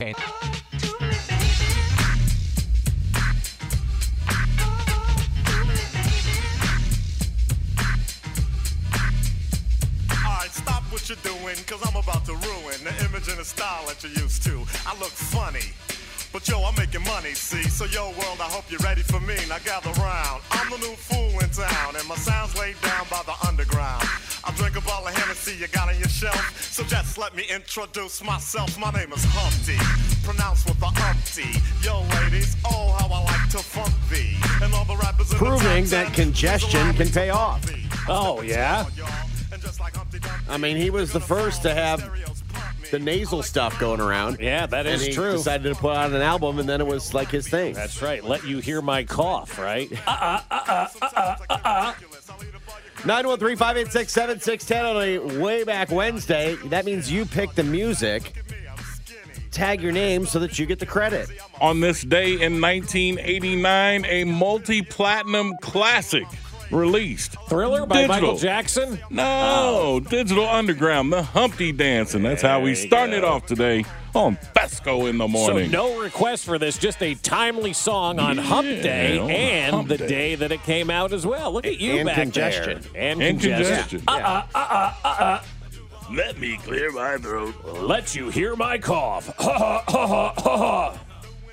Okay. What you're doing, cause I'm about to ruin the image and the style that you're used to. I look funny. But yo, I'm making money, see? So yo, world, I hope you're ready for me. Now gather round. I'm the new fool in town, and my sound's laid down by the underground. I drink a bottle of Hennessy you got on your shelf. So just let me introduce myself. My name is Humpty, pronounced with the umpty. Yo, ladies, oh, how I like to funk thee. And all the rappers in the Proving top that ten, congestion can pay off. Oh, yeah? I mean, he was the first to have the nasal stuff going around. Yeah, that is and he true. decided to put out an album, and then it was like his thing. That's right. Let you hear my cough, right? Uh, 913-586-7610 on a way back Wednesday. That means you pick the music. Tag your name so that you get the credit. On this day in 1989, a multi platinum classic released. Thriller by Michael Jackson? No, oh. Digital Underground, the Humpty Dance. And that's how we There starting it go. off today on Fesco in the morning. So no request for this, just a timely song on Hump Day on and Hump the Day. day that it came out as well. Look at you And back congestion. there. And, congestion. And congestion. congestion. Uh-uh, uh, uh, uh. Let me clear my throat. Let you hear my cough. Ha ha ha ha ha ha.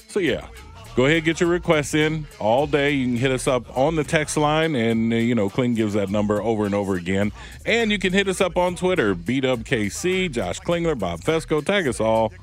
So yeah, go ahead get your requests in all day. You can hit us up on the text line, and uh, you know Kling gives that number over and over again. And you can hit us up on Twitter, BWKC, Josh Klingler, Bob Fesco. Tag us all.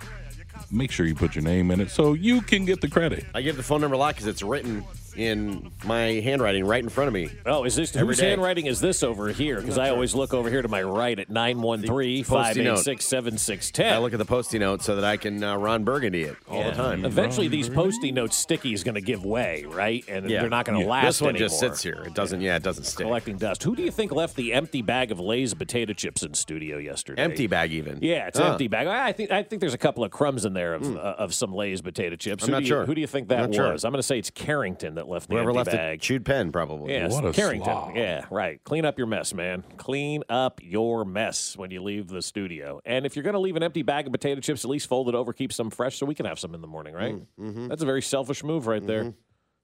Make sure you put your name in it so you can get the credit. I give the phone number a lot because it's written in my handwriting right in front of me. Oh, is this whose day. handwriting is this over here? Because I always look over here to my right at 913 586 I look at the postie note so that I can uh, Ron Burgundy it all the time. Eventually, these postie note sticky is going to give way, right? And Yeah. they're not going to Yeah. last This one anymore. just sits here. It doesn't. Yeah, it doesn't stick. Collecting dust. Who do you think left the empty bag of Lay's potato chips in studio yesterday? Empty bag even. Yeah, it's Huh. empty bag. I think I think there's a couple of crumbs in there of, uh, of some Lay's potato chips. I'm who not you, sure. Who do you think I'm that was? sure. I'm going to say it's Carrington that left the Whoever empty left bag. it, chewed pen probably. Yes, What a Carrington. slob. Yeah, right. Clean up your mess, man. Clean up your mess when you leave the studio. And if you're going to leave an empty bag of potato chips, at least fold it over, keep some fresh so we can have some in the morning, right? Mm-hmm. That's a very selfish move right there.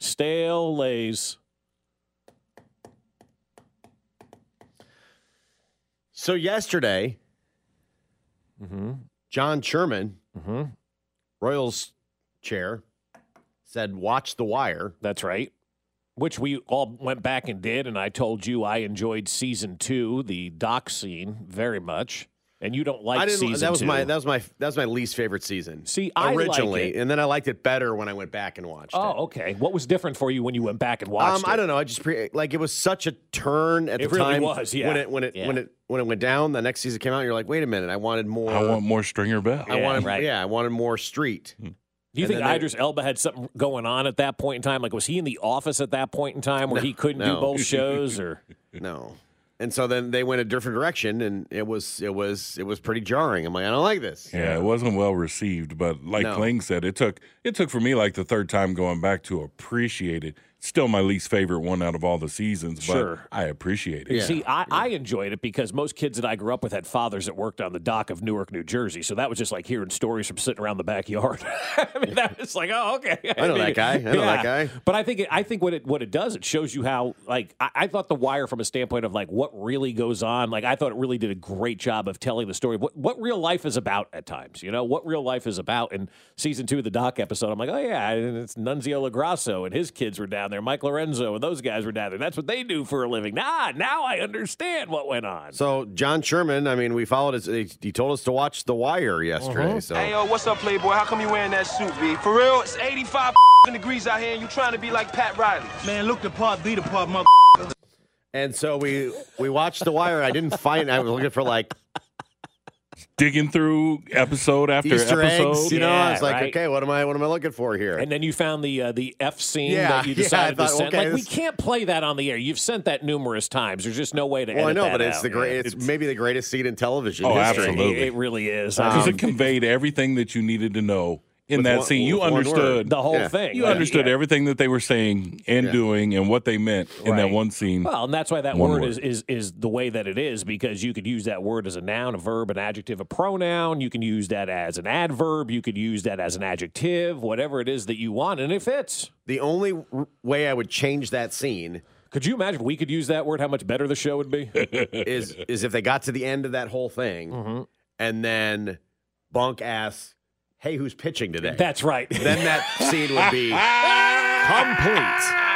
Stale Lay's. So yesterday, Mm-hmm. John Sherman, Mm-hmm. Royals chair, said, "Watch the wire." That's right. Which we all went back and did, and I told you I enjoyed season two, the dock scene, very much. And you don't like I didn't. season That was two. my that was my that was my least favorite season. See, I like originally, it. and then I liked it better when I went back and watched it. Oh, okay. What was different for you when you went back and watched Um, it? I don't know. I just pre- like it was such a turn at It the really time. was, yeah. When it when it Yeah. when it when it went down, the next season came out. You're like, wait a minute. I wanted more. I want more Stringer Bell. I Yeah, wanted. right. Yeah, I wanted more street. Do you And think then they- Idris Elba had something going on at that point in time? Like, was he in the office at that point in time where No, he couldn't do both shows? Or No. And so then they went a different direction, and it was it was it was pretty jarring. I'm like, I don't like this. Yeah, it wasn't well received, but like No. Kling said, it took it took for me like the third time going back to appreciate it Still my least favorite one out of all the seasons, but Sure. I appreciate it. See, I, I enjoyed it because most kids that I grew up with had fathers that worked on the dock of Newark, New Jersey. So that was just like hearing stories from sitting around the backyard. I mean, that was like, oh, okay. I know that guy. I know that guy. But I think it, I think what it what it does, it shows you how like I, I thought the Wire from a standpoint of like what really goes on. Like I thought it really did a great job of telling the story of what what real life is about at times. You know what real life is about. In season two of the dock episode, I'm like, oh yeah, and it's Nunzio Lagrasso and his kids were down there, Mike Lorenzo and those guys were down there. That's what they do for a living. Nah, now I understand what went on. So John Sherman, I mean, we followed his. He he told us to watch The Wire yesterday. Uh-huh. So Hey, yo, what's up, Playboy? How come you wearing that suit, B? For real? It's 85 degrees out here and you trying to be like Pat Riley. Man, look the part, be the part, mother. and so we we watched The Wire. I didn't find. I was looking for like Digging through episode after Easter episode. eggs. You know, I was like, right. okay, what am I? What am I looking for here? And then you found the uh, the F scene Yeah, that you yeah, I decided to send. okay, like we can't play that on the air. You've sent that numerous times. There's just no way to. well, I know, that but it's out. the great. Yeah. It's maybe the greatest scene in television Oh, history. absolutely. It, it really is. Because Um, it conveyed everything that you needed to know in that one- scene. You understood word. the whole Yeah. thing. You Yeah, understood yeah. everything that they were saying and Yeah. doing and what they meant in that one scene. Well, and that's why that word, word. Is, is is the way that it is because you could use that word as a noun, a verb, an adjective, a pronoun. You can use that as an adverb. You could use that as an adjective, whatever it is that you want, and it fits. The only r- way I would change that scene Could you imagine if we could use that word? How much better the show would be? is is if they got to the end of that whole thing, Mm-hmm. and then Bunk asks, "Hey, who's pitching today?" That's right. then that scene would be complete.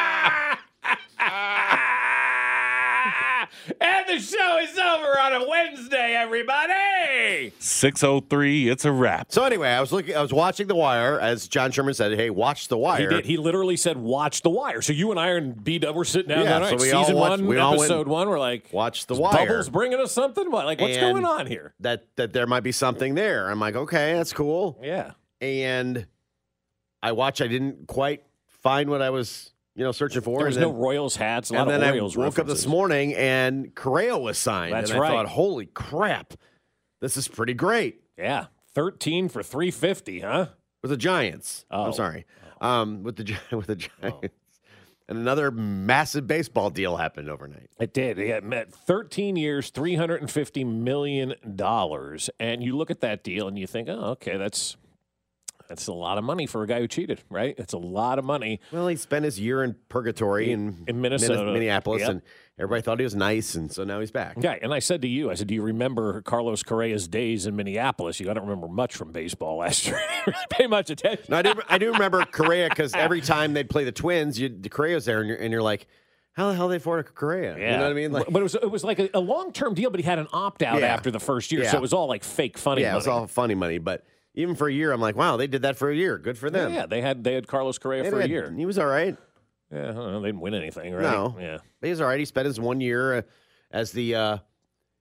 And the show is over on a Wednesday, everybody. 603, it's a wrap. So anyway, I was looking, I was watching The Wire, as John Sherman said. Hey, watch The He Wire. did. He literally said, "Watch The Wire." So you and I and B Dub were sitting down Yeah, that so night. we all Season watched- one, we all went- episode one. We're like, Watch The "Is Wire. Bubbles bringing us something? What? Like, what's And going on here? That that there might be something there. I'm like, okay, that's cool. Yeah. And I watched. I didn't quite find what I was, you know, searching for. There was no then, Royals hats. A lot and then of I Royals woke up this morning and Correa was signed. That's and I thought, holy crap, this is pretty great. Yeah, thirteen for three fifty, huh? With the Giants. Oh. I'm sorry. Um, with the with the Giants. And another massive baseball deal happened overnight. It did. Yeah, it met 13 years, $350 million. And you look at that deal and you think, oh, okay, that's that's a lot of money for a guy who cheated, right? It's a lot of money. Well, he spent his year in purgatory in, In Minnesota. Minneapolis, Yep. and everybody thought he was nice, and so now he's back. Yeah, and I said to you, I said, do you remember Carlos Correa's days in Minneapolis? You I don't remember much from baseball last year. really pay much attention. No, I do. I do remember Correa because every time they'd play the Twins, you the Correa's there, and you're, and you're like, how the hell they afford a Correa? Yeah. You know what I mean? Like, but it was it was like a, a long term deal, but he had an opt out Yeah. after the first year, so it was all like fake funny yeah, it was all funny money, but even for a year, I'm like, wow, they did that for a year. Good for them. yeah, they had they had Carlos Correa They for a had- year. He was all right. Yeah, I don't know, they didn't win anything, right? No. Yeah. But he was all right. He spent his one year uh, as the, uh,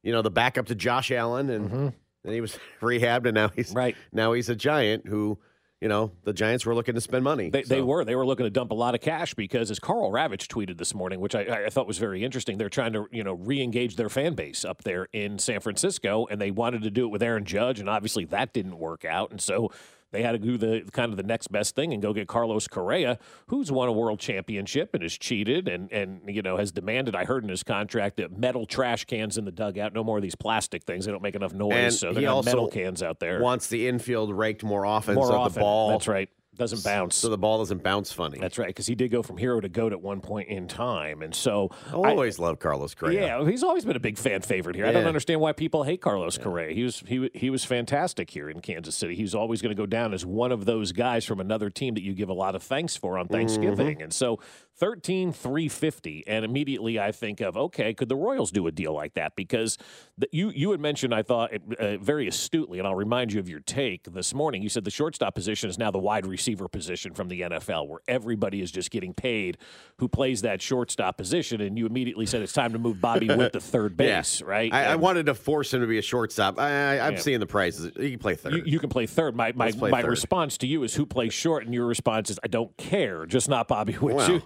you know, the backup to Josh Allen, and then he was rehabbed, and now he's Mm-hmm. Right. Now he's a Giant who, you know, the Giants were looking to spend money. They, they were. They were looking to dump a lot of cash because, as Karl Ravech tweeted this morning, which I, I thought was very interesting, they're trying to you know re-engage their fan base up there in San Francisco, and they wanted to do it with Aaron Judge, and obviously that didn't work out, and so they had to do the kind of the next best thing and go get Carlos Correa, who's won a world championship and has cheated and and you know has demanded. I heard in his contract that metal trash cans in the dugout, no more of these plastic things. They don't make enough noise, And so he they're metal cans out there. Wants the infield raked more often, More so often. the ball That's right. Doesn't bounce. so the ball doesn't bounce funny. That's right, because he did go from hero to goat at one point in time, and so I always love Carlos Correa. yeah, he's always been a big fan favorite here. I don't understand why people hate Carlos Correa. He was he he was fantastic here in Kansas City. He's always going to go down as one of those guys from another team that you give a lot of thanks for on Thanksgiving. Mm-hmm. And so 13 350 and immediately I think of okay, could the Royals do a deal like that because the, you you had mentioned I thought uh, very astutely and I'll remind you of your take this morning. You said the shortstop position is now the wide receiver position from the NFL where everybody is just getting paid who plays that shortstop position and you immediately said it's time to move Bobby Witt to third Yeah. base, right? I, I wanted to force him to be a shortstop. I, I, I'm Yeah. seeing the prices. You can play third. You, you can play third. My my, my third. response to you is who plays short, and your response is I don't care, just not Bobby Witt Well.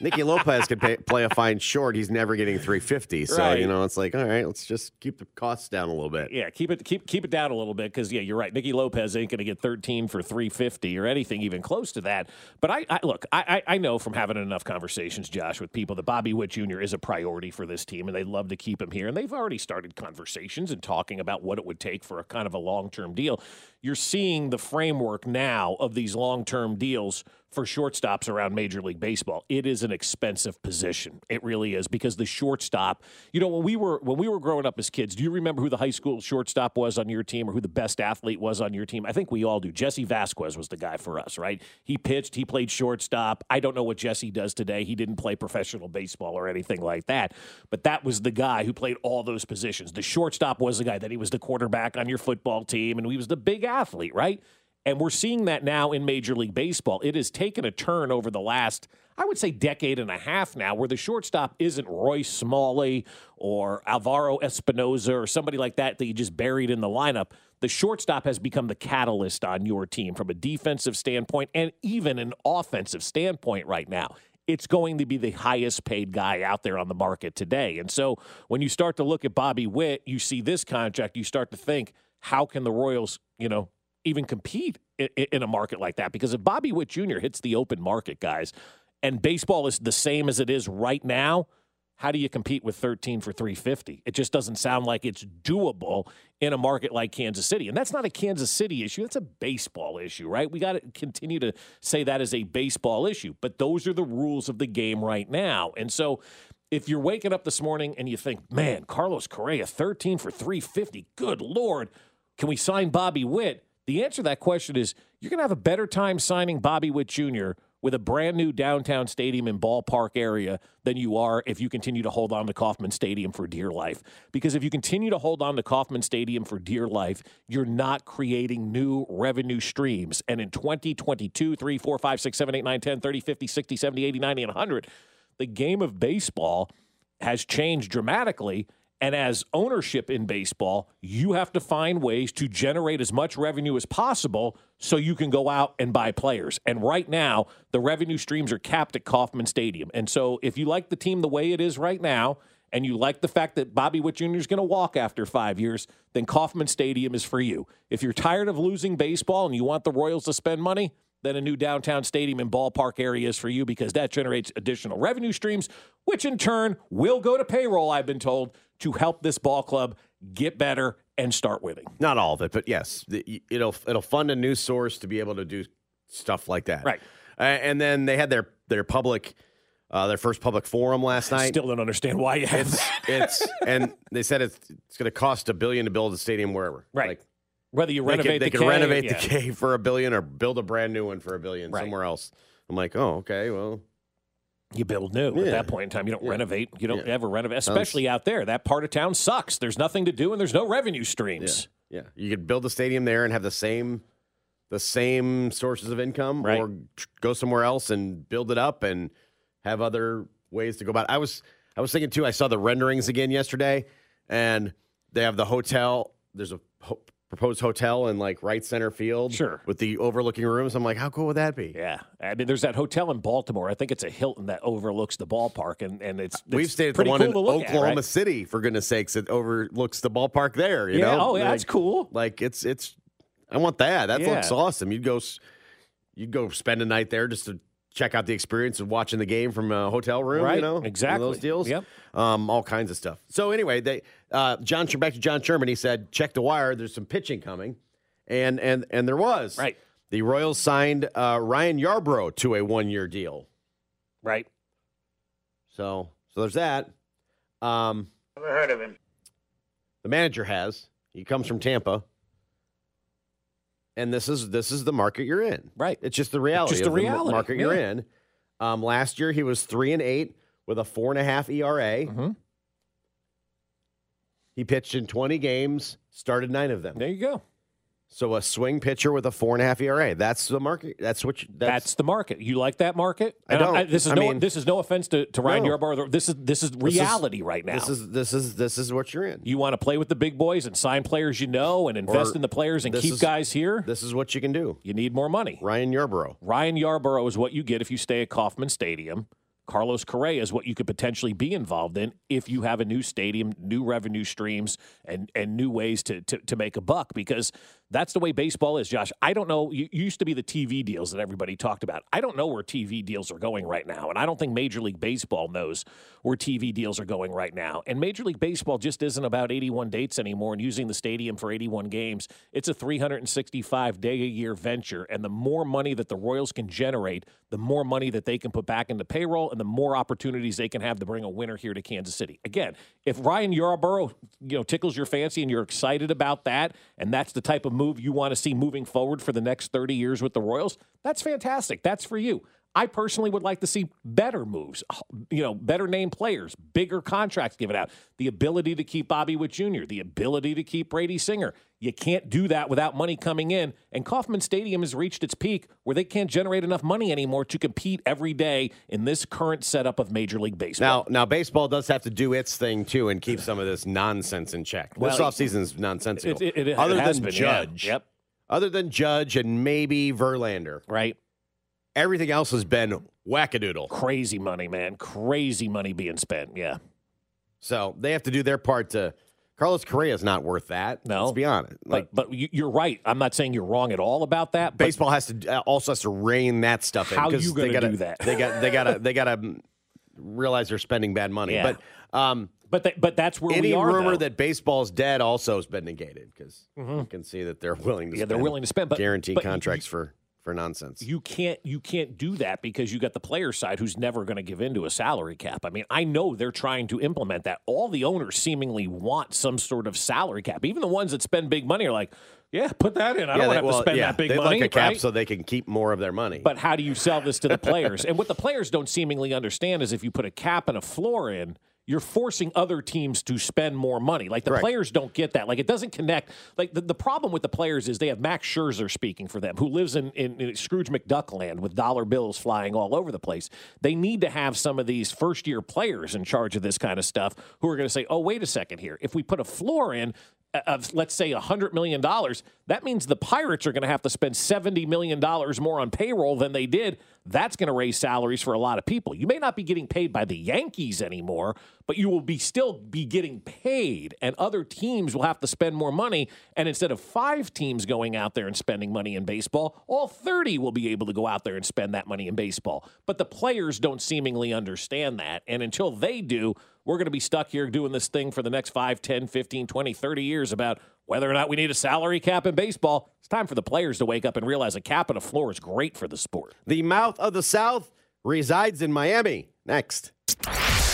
Nicky Lopez could pay, play a fine short. He's never getting 350. So, Right. you know, it's like, all right, let's just keep the costs down a little bit. Yeah, keep it keep keep it down a little bit because yeah, you're right. Nicky Lopez ain't going to get 13 for 350 or anything even close to that. But I, I look, I, I I know from having enough conversations, Josh, with people that Bobby Witt Jr. is a priority for this team, and they'd love to keep him here. And they've already started conversations and talking about what it would take for a kind of a long term deal. You're seeing the framework now of these long term deals for shortstops around Major League Baseball. It is an expensive position. It really is because the shortstop, you know, when we were when we were growing up as kids, do you remember who the high school shortstop was on your team or who the best athlete was on your team? I think we all do. Jesse Vasquez was the guy for us, right? He pitched, he played shortstop. I don't know what Jesse does today. He didn't play professional baseball or anything like that, but that was the guy who played all those positions. The shortstop was the guy that he was the quarterback on your football team and he was the big athlete, right? And we're seeing that now in Major League Baseball. It has taken a turn over the last, I would say, decade and a half now, where the shortstop isn't Roy Smalley or Alvaro Espinoza or somebody like that that you just buried in the lineup. The shortstop has become the catalyst on your team from a defensive standpoint and even an offensive standpoint right now. It's going to be the highest paid guy out there on the market today. And so when you start to look at Bobby Witt, you see this contract, you start to think, how can the Royals, you know, even compete in, in a market like that. Because if Bobby Witt Jr. hits the open market, guys, and baseball is the same as it is right now, how do you compete with 13 for 350? It just doesn't sound like it's doable in a market like Kansas City. And that's not a Kansas City issue, that's a baseball issue, right? We got to continue to say that is a baseball issue. But those are the rules of the game right now. And so if you're waking up this morning and you think, man, Carlos Correa, 13 for 350, good Lord, can we sign Bobby Witt? The answer to that question is you're going to have a better time signing Bobby Witt Jr. with a brand new downtown stadium and ballpark area than you are if you continue to hold on to Kauffman Stadium for dear life. Because if you continue to hold on to Kauffman Stadium for dear life, you're not creating new revenue streams. And in 2022, 3, 4, 5, 6, 7, 8, 9, 10, 30, 50, 60, 70, 80, 90, and 100, the game of baseball has changed dramatically. And as ownership in baseball, you have to find ways to generate as much revenue as possible so you can go out and buy players. And right now, the revenue streams are capped at Kauffman Stadium. And so if you like the team the way it is right now, and you like the fact that Bobby Witt Jr. is going to walk after five years, then Kauffman Stadium is for you. If you're tired of losing baseball and you want the Royals to spend money, then a new downtown stadium and ballpark area is for you because that generates additional revenue streams, which in turn will go to payroll, I've been told, to help this ball club get better and start winning. Not all of it, but yes, it'll it'll fund a new source to be able to do stuff like that. Right. Uh, and then they had their their public uh, their first public forum last night. Still don't understand why you have it's, it's and they said it's it's going to cost a billion to build a stadium wherever. Right. Like, Whether you they renovate could, they the could K, renovate yeah. the K for a billion or build a brand new one for a billion Right. somewhere else. I'm like, oh, okay, well, You build new Yeah. at that point in time. You don't Yeah. renovate. You don't Yeah. ever renovate, especially out there. That part of town sucks. There's nothing to do and there's no revenue streams. yeah, you could build a stadium there and have the same the same sources of income, Right. or go somewhere else and build it up and have other ways to go about. It. I was I was thinking too. I saw the renderings again yesterday, and they have the hotel. There's a ho- proposed hotel in like right center field, Sure. with the overlooking rooms. I'm like, how cool would that be? Yeah, I mean, there's that hotel in Baltimore. I think it's a Hilton that overlooks the ballpark, and and it's, We've stayed at the one cool in look at, Oklahoma right? City, for goodness sakes. It overlooks the ballpark there. You Yeah, know, oh, yeah, that's cool. Like it's it's. I want that. That Yeah. looks awesome. You'd go, you'd go spend a night there just to check out the experience of watching the game from a hotel room. Right, You know, One of exactly. those deals. Yep. Um, all kinds of stuff. So anyway, they uh, John back to John Sherman. He said, check the wire. There's some pitching coming, and and and there was Right. The Royals signed uh, Ryan Yarbrough to a one year deal. Right. So so there's that. Um, Never heard of him. the manager has. He comes from Tampa. And this is this is the market you're in. Right. It's just the reality just the of the reality, market you're in. Um, last year he was three and eight with a four and a half ERA. Mhm. He pitched in 20 games, started nine of them. There you go. So a swing pitcher with a four and a half ERA. That's the market. That's what. You, That's, that's, the market. You like that market? I uh, don't. this is I no. mean- this is no offense to, to Ryan No. Yarbrough. This is this is is- reality right now. this is this is this is what you're in. you want to play with the big boys and sign players you know and invest Or in the players and keep is- guys here. This is what you can do. You need more money. Ryan Yarbrough. Ryan Yarbrough is what you get if you stay at Kauffman Stadium. Carlos Correa is what you could potentially be involved in if you have a new stadium, new revenue streams, and and new ways to to, to make a buck. Because that's the way baseball is, Josh. I don't know. You used to be the TV deals that everybody talked about. I don't know where TV deals are going right now, and I don't think Major League Baseball knows where TV deals are going right now. And Major League Baseball just isn't about 81 dates anymore and using the stadium for 81 games. It's a 365 day a year venture, and the more money that the Royals can generate, the more money that they can put back into payroll, and the more opportunities they can have to bring a winner here to Kansas City. Again, if Ryan Yarbrough, you know, tickles your fancy and you're excited about that, and that's the type of move you want to see moving forward for the next 30 years with the Royals, that's fantastic. That's for you. I personally would like to see better moves, you know, better name players, bigger contracts given out, the ability to keep Bobby Witt Jr., the ability to keep Brady Singer. You can't do that without money coming in. And Kauffman Stadium has reached its peak where they can't generate enough money anymore to compete every day in this current setup of Major League Baseball. Now, now baseball does have to do its thing too and keep some of this nonsense in check. Well, this offseason is nonsensical. It, it, it other than been, yeah. Judge, Yep. other than Judge and maybe Verlander, right? Everything else has been wackadoodle. Crazy money, man. Crazy money being spent. Yeah. So they have to do their part to. Carlos Correa is not worth that. No, let's be honest. Like, but, but you- you're right. I'm not saying you're wrong at all about that. Baseball has to uh, also has to rein that stuff in. How you they gonna gotta, do that? They got they gotta they gotta realize they're spending bad money. Yeah. But um, but th- but that's where any we are. rumor though. that baseball's dead also has been negated because you can see that they're willing to Yeah, they're willing to spend, but- guarantee but you- contracts for for nonsense. you can't you can't do that because you got the player side who's never going to give in to a salary cap. I mean, I know they're trying to implement that. All the owners seemingly want some sort of salary cap. Even the ones that spend big money are like, "Yeah, put that in. I don't want they, to have well, to spend yeah, that big they'd money." like a cap right? so they can keep more of their money. But how do you sell this to the players? and what the players don't seemingly understand is if you put a cap and a floor in, you're forcing other teams to spend more money. Like the Correct. players don't get that. Like it doesn't connect. Like the, the problem with the players is they have Max Scherzer speaking for them, who lives in, in, in Scrooge McDuck land with dollar bills flying all over the place. They need to have some of these first year players in charge of this kind of stuff who are going to say, oh, wait a second here. If we put a floor in, uh, of let's say $100 million, that means the Pirates are going to have to spend $70 million more on payroll than they did. That's going to raise salaries for a lot of people. You may not be getting paid by the Yankees anymore, but you will be still be getting paid and other teams will have to spend more money and instead of 5 teams going out there and spending money in baseball, all 30 will be able to go out there and spend that money in baseball. But the players don't seemingly understand that and until they do, we're going to be stuck here doing this thing for the next 5, 10, 15, 20, 30 years about whether or not we need a salary cap in baseball. It's time for the players to wake up and realize a cap and a floor is great for the sport. the mouth of the South resides in Miami. Next.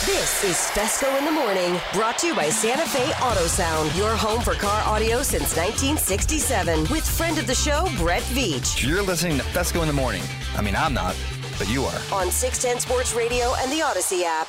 This is Fesco in the Morning, brought to you by Santa Fe Auto Sound, your home for car audio since 1967, with friend of the show, Brett Veach, You're listening to Fesco in the morning. I mean, I'm not, but you are. on 610 Sports Radio and the Audacy app.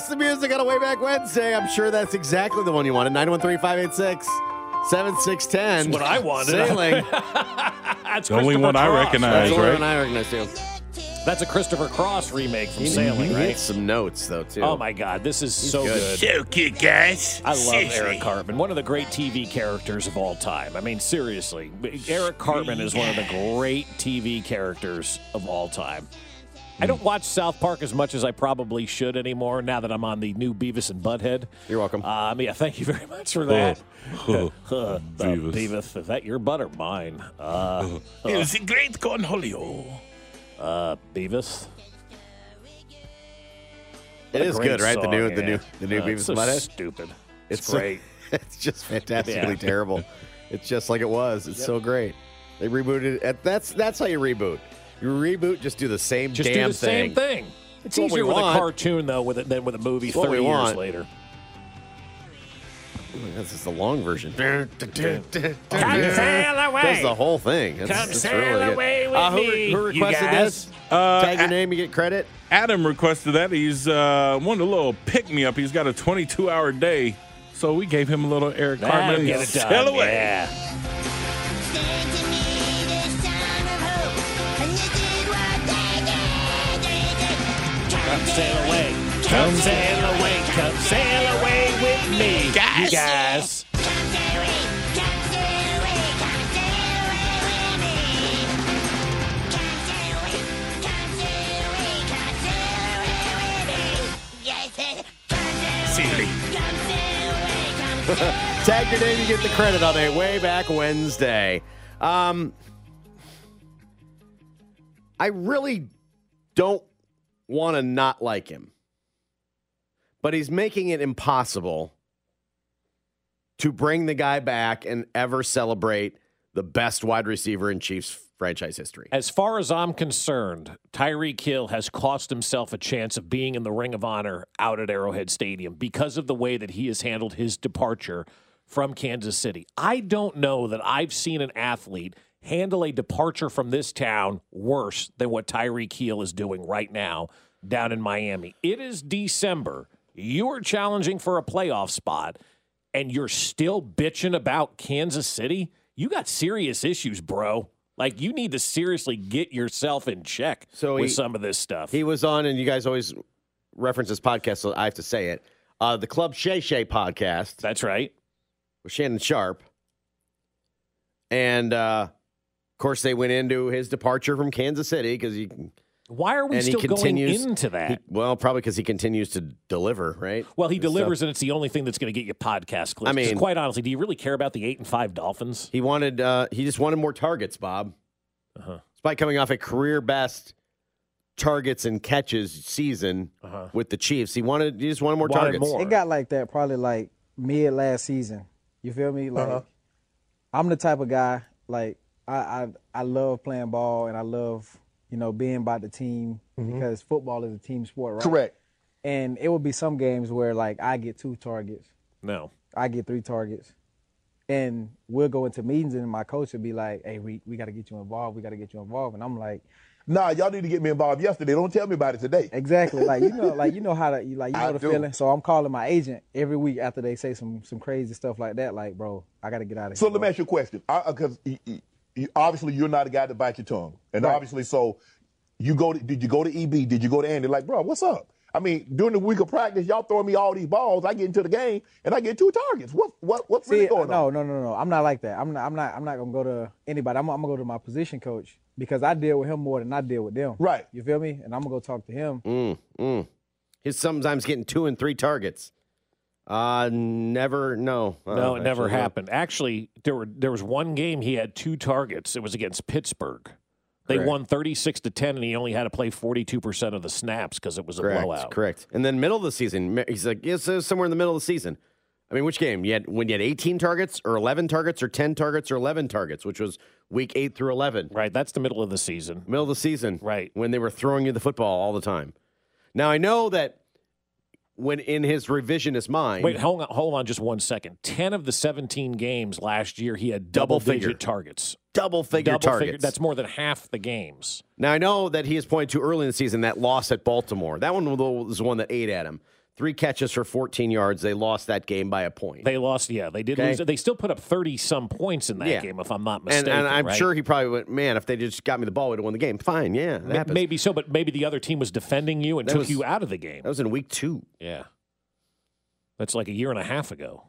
you request the music on a way back Wednesday. I'm sure that's exactly the one you wanted. 913 586 7610. That's what I wanted. Sailing. That's The only Christopher one I recognize, That's the only right? one I recognize too. That's a Christopher Cross remake from He, Sailing, he right? hits some notes though too. Oh my God, this is so good. good. So good, guys. I love Eric Cartman, one of the great TV characters of all time. I mean, seriously, Eric Cartman is one of the great TV characters of all time. I don't watch South Park as much as I probably should anymore now that I'm on the new Beavis and Butthead. You're welcome. Um, yeah, thank you very much for that. Oh, Uh, Beavis. Beavis, is that your butt or mine? Uh, It was a great cornholio. uh, Beavis. It What a good, right? The song, new, the new, the new Uh, Beavis it's so and Butthead. stupid. It's It's so- great. it's just fantastically Yeah. terrible. It's just like it was. It's Yep. so great. They rebooted it. That's that's how you reboot. You reboot, just do the same Just damn do the same thing. It's what easier with want. a cartoon though, with it than with a movie It's what thirty years want. later. This is the long version. Come sail away. Does the whole thing. It's, Come it's sail really good. with Uh, who, me, who you requested guys. this? Uh, Tag your A- name, you get credit. Adam requested that. He's uh, wanted a little pick me up. He's got a 22 hour day, so we gave him a little Eric That'll Cartman. Sail away. Yeah. Come sail away. Come sail away. Come sail away with me, Guys. you guys. Tag your name, you get the credit on a way back Wednesday. Um, I really don't want to not like him, but he's making it impossible to bring the guy back and ever celebrate the best wide receiver in Chiefs franchise history. As far as I'm concerned, Tyreek Hill has cost himself a chance of being in the Ring of Honor out at Arrowhead Stadium because of the way that he has handled his departure from Kansas City. I don't know that I've seen an athlete handle a departure from this town worse than what Tyreek Hill is doing right now down in Miami. It is December. You are challenging for a playoff spot and you're still bitching about Kansas City. You got serious issues, bro. Like you need to seriously get yourself in check So with he- some of this stuff. He was on, and you guys always reference this podcast, so I have to say it. Uh, the Club Shay Shay podcast. That's right. With Shannon Sharpe. And uh, course, they went into his departure from Kansas City because he. Why are we and he still going continues- into that? he- well, probably because he continues to deliver, right? well, he And stuff. delivers, and it's the only thing that's going to get you podcast clips. I mean- quite honestly, do you really care about the eight and five Dolphins? He wanted. Uh, he just wanted more targets, Bob. Uh-huh. Despite coming off a career best targets and catches season Uh-huh. with the Chiefs, he wanted. He just wanted more Wanted targets. more. It got like that probably like mid last season. You feel me? Like Uh-huh. I'm the type of guy like I, I I love playing ball and I love you know being by the team mm-hmm. because football is a team sport, right? Correct. And it would be some games where like I get two targets, No. I get three targets, and we'll go into meetings and my coach would be like, "Hey, we we got to get you involved. We got to get you involved." And I'm like, Nah, y'all need to get me involved yesterday. Don't tell me about it today. Exactly. Like you know, like you know how to like you I know the do. feeling. So I'm calling my agent every week after they say some some crazy stuff like that. Like, bro, I got to get out of here. So here. let me ask you a question. Because obviously you're not a guy to bite your tongue, and Right. obviously, so you go. To, did you go to EB? Did you go to Andy? Like, bro, what's up? I mean, during the week of practice, y'all throwing me all these balls. I get into the game and I get two targets. What what what's See, really going no, on? no, no, no. No. I'm not like that. I'm not. I'm not. I'm not gonna go to anybody. I'm, I'm gonna go to my position coach because I deal with him more than I deal with them. Right. You feel me? And I'm gonna go talk to him. Mm, mm. He's sometimes getting two and three targets. Uh, never. No. No, Uh, it never no. happened. Actually, there were there was one game he had two targets. It was against Pittsburgh. They Correct. won 36 to 10 and he only had to play 42% of the snaps cuz it was a Correct. blowout. Correct. And then middle of the season, he's like, yes, it's somewhere in the middle of the season. I mean, which game? You had when you had 18 targets, or 11 targets, or 10 targets, or 11 targets, which was week eight through 11. Right. That's the middle of the season. Middle of the season. Right. When they were throwing you the football all the time. Now I know that when in his revisionist mind, Wait, hold on, hold on just one second. 10 of the 17 games last year he had Double double, figure. targets. double figure Double targets. figure. That's more than half the games. Now I know that he has pointed to early in the season that loss at Baltimore. That one was the one that ate at him. Three catches for 14 yards. They lost that game by a point. They lost, yeah, they did Okay. lose. They still put up 30 some points in that Yeah. game if I'm not mistaken. and I'm right? sure he probably went, man, if they just got me the ball, we'd have won the game. Fine, yeah, Ma- Maybe so, but maybe the other team was defending you and That took was- you out of the game. That was in week two. Yeah. That's like a year and a half ago.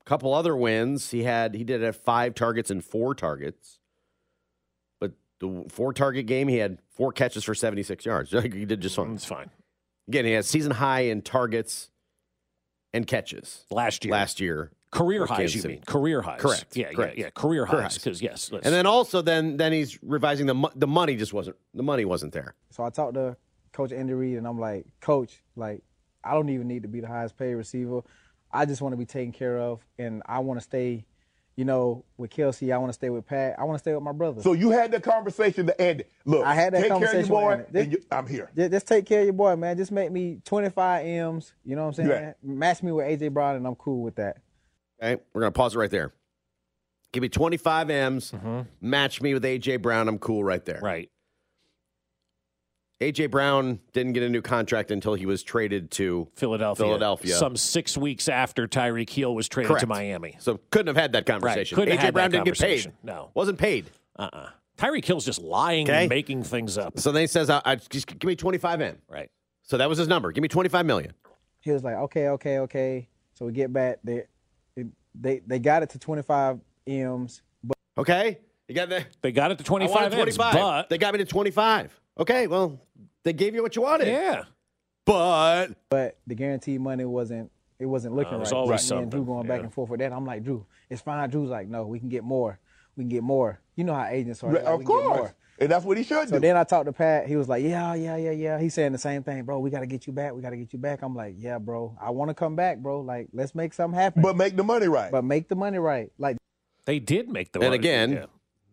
A couple other wins. He had he did have five targets and four targets. But the four target game, he had four catches for 76 yards. he did just fine. It's fine. Again, he has season high in targets and catches last year. Last year. Career with highs, Kansas you City. mean. Career highs. Correct. Yeah, correct. yeah, yeah. Career, Career highs. highs. Because, yes. let's- And then also then then he's revising the mo- the money just wasn't the money wasn't there. So I talked to Coach Andy Reid, and I'm like, Coach, like, I don't even need to be the highest paid receiver. I just want to be taken care of, and I want to stay, you know, with Kelce. I want to stay with Pat. I want to stay with my brother. So you had that conversation to Andy. Look, I had that take conversation care of your with boy, Andy. and you, I'm here. Just, just take care of your boy, man. Just make me 25 M's. You know what I'm saying? Yeah. Match me with AJ Brown, and I'm cool with that. Okay, we're gonna pause it right there. Give me 25 M's. Mm-hmm. Match me with AJ Brown. I'm cool right there. Right. AJ Brown didn't get a new contract until he was traded to Philadelphia. Philadelphia. Some six weeks after Tyreek Hill was traded Correct. to Miami. So couldn't have had that conversation. Couldn't AJ have had Brown that didn't get paid. conversation. No. Wasn't paid. Uh-uh. Tyreek Hill's just lying Okay. and making things up. So then he says, I, I just give me 25 M. Right. So that was his number. Give me 25 million. He was like, okay, okay, okay. So we get back. They, they, they got it to 25 M's, but Okay. You got the They got it to I 25 M's, 25. but they got me to 25. Okay, well, they gave you what you wanted. yeah. But but the guaranteed money wasn't it wasn't looking Uh, it was right. always Me and Drew something, going back and forth with that. I'm like, Drew, it's fine. Drew's like, no, we can get more. We can get more. You know how agents are. Right, Like, of we can get course. more. And that's what he should So do. then I talked to Pat. He was like, yeah, yeah, yeah, yeah. He's saying the same thing, bro. We got to get you back. We got to get you back. I'm like, yeah, bro. I want to come back, bro. Like, let's make something happen. but make the money right. But make the money right. Like, They did make the and money. again, Yeah.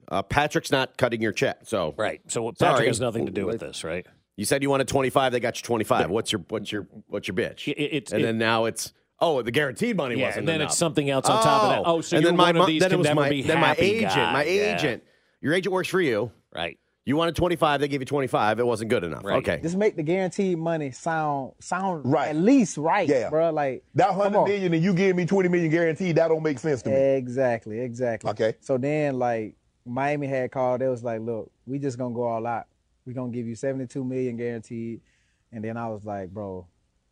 uh, Patrick's not cutting your check. So Right. So Patrick Sorry. has nothing to do with this, right? You said you wanted 25. They got you 25. What's your what's your what's your bitch? It- it's- and it- then now it's oh the guaranteed money Yeah, wasn't and then enough. it's something else on top of that. Oh, oh so and you're then my one of these then it can was never my, be then my agent, guy. my Yeah. agent. Your agent works for you. Right. You wanted 25. They gave you 25. It wasn't good enough. Right. Okay. just make the guaranteed money sound sound Right. at least right, Yeah. bro. Like that come hundred on. million and you give me twenty million guaranteed, that don't make sense to me. Exactly, exactly. Okay. So then, like, Miami had called. They was like, "Look, we just gonna go all out. We gonna give you seventy-two million guaranteed." And then I was like, "Bro,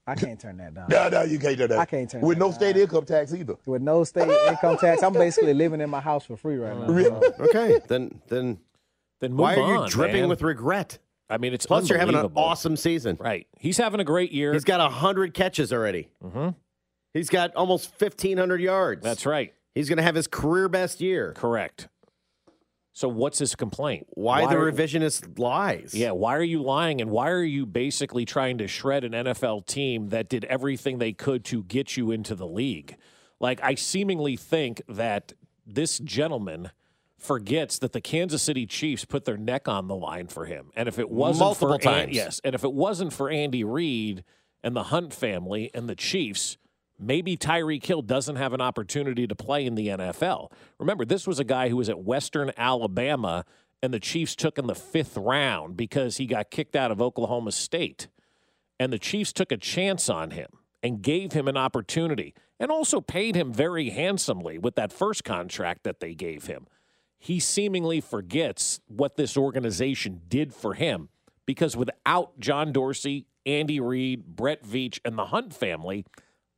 I can't turn that down. No, no, you can't do that. I can't turn With that no down. state income tax either. With no state income tax, I'm basically living in my house for free right now. Really? bro. okay. Then then Then move why are you on, dripping man. with regret? I mean, it's Plus, you're having an awesome season. Right. He's having a great year. He's got hundred catches already. Mm-hmm. He's got almost 1,500 yards. That's right. He's going to have his career best year. Correct. So what's his complaint? Why, the are- revisionist lies? Yeah, why are you lying and why are you basically trying to shred an NFL team that did everything they could to get you into the league? Like I seemingly think that this gentleman forgets that the Kansas City Chiefs put their neck on the line for him. And if it wasn't Multiple for An- times. yes, and if it wasn't for Andy Reid and the Hunt family and the Chiefs, maybe Tyree Hill doesn't have an opportunity to play in the NFL. Remember, this was a guy who was at Western Alabama and the Chiefs took in the fifth round because he got kicked out of Oklahoma State. And the Chiefs took a chance on him and gave him an opportunity and also paid him very handsomely with that first contract that they gave him. He seemingly forgets what this organization did for him because without John Dorsey, Andy Reid, Brett Veach, and the Hunt family,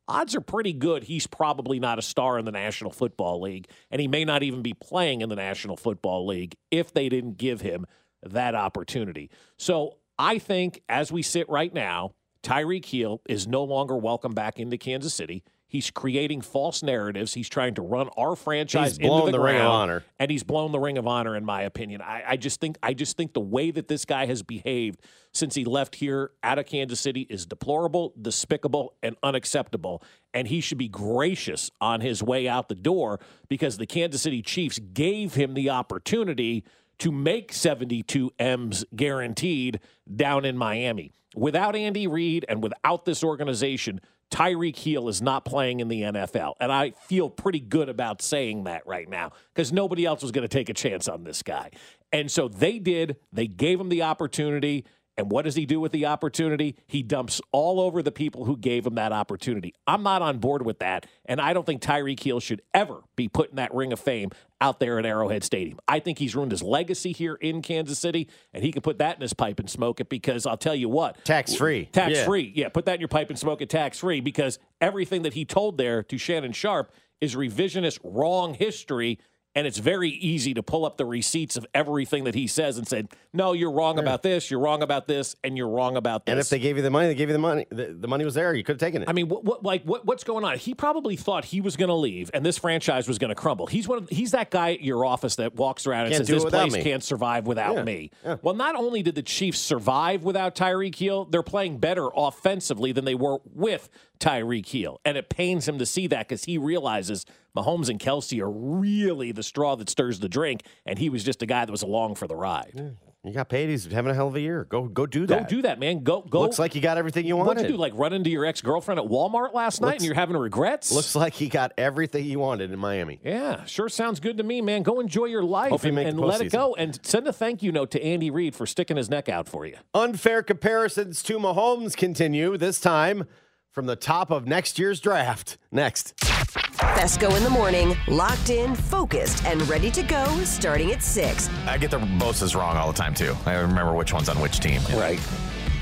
odds are pretty good he's probably not a star in the National Football League, and he may not even be playing in the National Football League if they didn't give him that opportunity. So I think as we sit right now, Tyreek Hill is no longer welcome back into Kansas City. He's creating false narratives. He's trying to run our franchise He's blown into the, the Ring of ground, Honor. and he's blown the ring of honor, in my opinion. I, I just think I just think the way that this guy has behaved since he left here out of Kansas City is deplorable, despicable, and unacceptable. And he should be gracious on his way out the door because the Kansas City Chiefs gave him the opportunity to make 72 M's guaranteed down in Miami. Without Andy Reid and without this organization, Tyreek Hill is not playing in the NFL. And I feel pretty good about saying that right now because nobody else was going to take a chance on this guy. And so they did. They gave him the opportunity. And what does he do with the opportunity? He dumps all over the people who gave him that opportunity. I'm not on board with that. And I don't think Tyreek Hill should ever be put in that ring of fame out there at Arrowhead Stadium. I think he's ruined his legacy here in Kansas City, and he can put that in his pipe and smoke it because I'll tell you what. Tax free. Tax Yeah. free. Yeah, put that in your pipe and smoke it tax free because everything that he told there to Shannon Sharpe is revisionist, wrong history. And it's very easy to pull up the receipts of everything that he says and said, no, you're wrong about this, you're wrong about this, and you're wrong about this. And if they gave you the money, they gave you the money. The, the money was there. You could have taken it. I mean, what, what like what, what's going on? He probably thought he was going to leave and this franchise was going to crumble. He's one of he's that guy at your office that walks around and Can't says this place me." can't survive without Yeah, me. Well, not only did the Chiefs survive without Tyreek Hill, they're playing better offensively than they were with Tyreek Hill, and it pains him to see that because he realizes Mahomes and Kelce are really the straw that stirs the drink, and he was just a guy that was along for the ride. you got paid. He's having a hell of a year. Go go do that. Go do that, man. Go go. Looks like you got everything you wanted. What'd you do? Like run into your ex girlfriend at Walmart last night, Looks- and you're having regrets? Looks like he got everything he wanted in Miami. Yeah, sure sounds good to me, man. Go enjoy your life Hope and, the and let it go. And send a thank you note to Andy Reid for sticking his neck out for you. Unfair comparisons to Mahomes continue, this time from the top of next year's draft. Next. Fescoe in the morning, locked in, focused, and ready to go starting at 6. I get the Bosa's wrong all the time too. I remember which one's on which team. Right.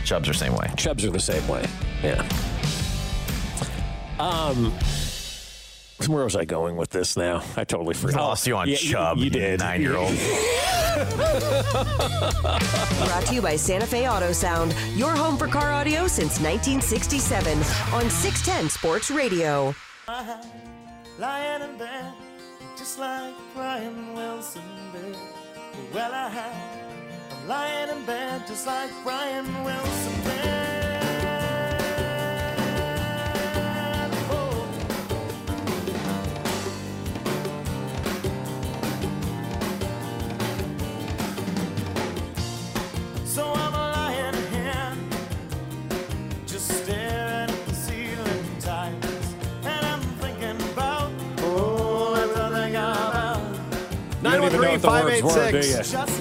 Chubbs are the same way. Chubs are the same way. Yeah. Um, where was I going with this now? I totally forgot. I Lost you on Yeah, Chubb, You, did. nine-year-old. Brought to you by Santa Fe Auto Sound, your home for car audio since 1967 on 610 Sports Radio. Uh-huh. Lying in bed, just like Brian Wilson did. Well, I had. I'm lying in bed, just like Brian Wilson did.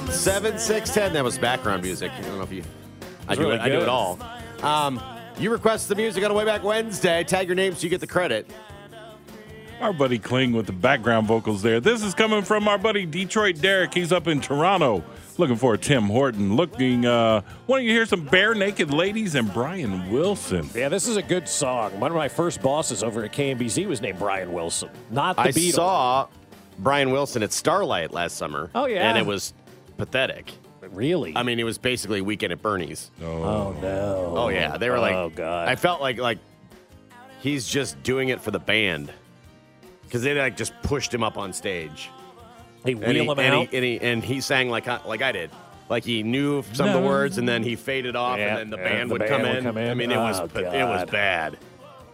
7610. That was background music. I don't know if you. I It's do really it. I do it all. Um, you request the music on a way back Wednesday. Tag your name so you get the credit. Our buddy Kling with the background vocals there. This is coming from our buddy Detroit Derek. He's up in Toronto looking for Tim Horton. Looking, uh, wanting to hear some Barenaked Ladies and Brian Wilson. Yeah, this is a good song. One of my first bosses over at KMBZ was named Brian Wilson, not the I Beatles. saw Brian Wilson at Starlight last summer. Oh, yeah? and it was pathetic. Really? I mean, it was basically Weekend at Bernie's. Oh, oh no. Oh yeah, they were like. Oh god. I felt like like he's just doing it for the band because they like just pushed him up on stage. They and wheel he, him and out. He, and, he, and he sang like I- like I did. Like he knew some of the words and then he faded off Yeah, and then the yeah, band the would, band come, would in. come in. I mean, it was Oh, it was bad.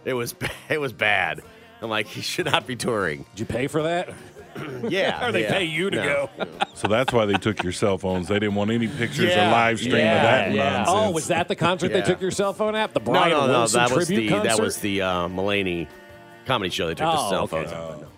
It was it was bad. I'm like he should not be touring. Did you pay for that? Yeah, or they yeah. pay you to No. go? So that's why they took your cell phones. They didn't want any pictures Yeah, or live stream of that nonsense. Oh, was that the concert Yeah. they took your cell phone at? The No, Brian no, no. Wilson That was tribute the concert. that was the uh, Mulaney comedy show. They took the Oh, cell okay. phones. out.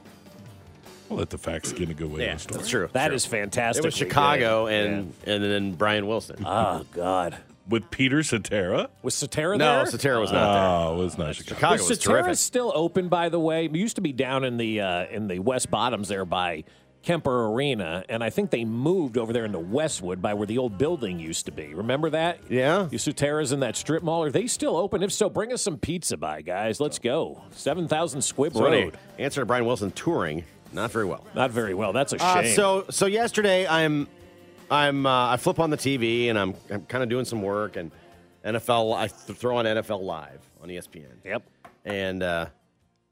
We'll let the facts get a good way Yeah, the story. that's true. That True. is fantastic. It was Chicago and and then Brian Wilson. Oh God. With Peter Cetera? Was Cetera No, there? Cetera was not there. Oh, it was not Chicago. Chicago Is was Satara terrific. still open, by the way? It used to be down in the uh, in the West Bottoms there by Kemper Arena, and I think they moved over there into Westwood by where the old building used to be. Remember that? Yeah. You Sutera's in that strip mall. Are they still open? If so, bring us some pizza by, guys. Let's go. Seven thousand Squibb So anyway, Road. answer to Brian Wilson touring not very well. Not very well. That's a Uh, shame. so so yesterday I'm I'm uh, I flip on the TV and I'm I'm kind of doing some work and NFL. I th- throw on NFL Live on ESPN. Yep. And uh,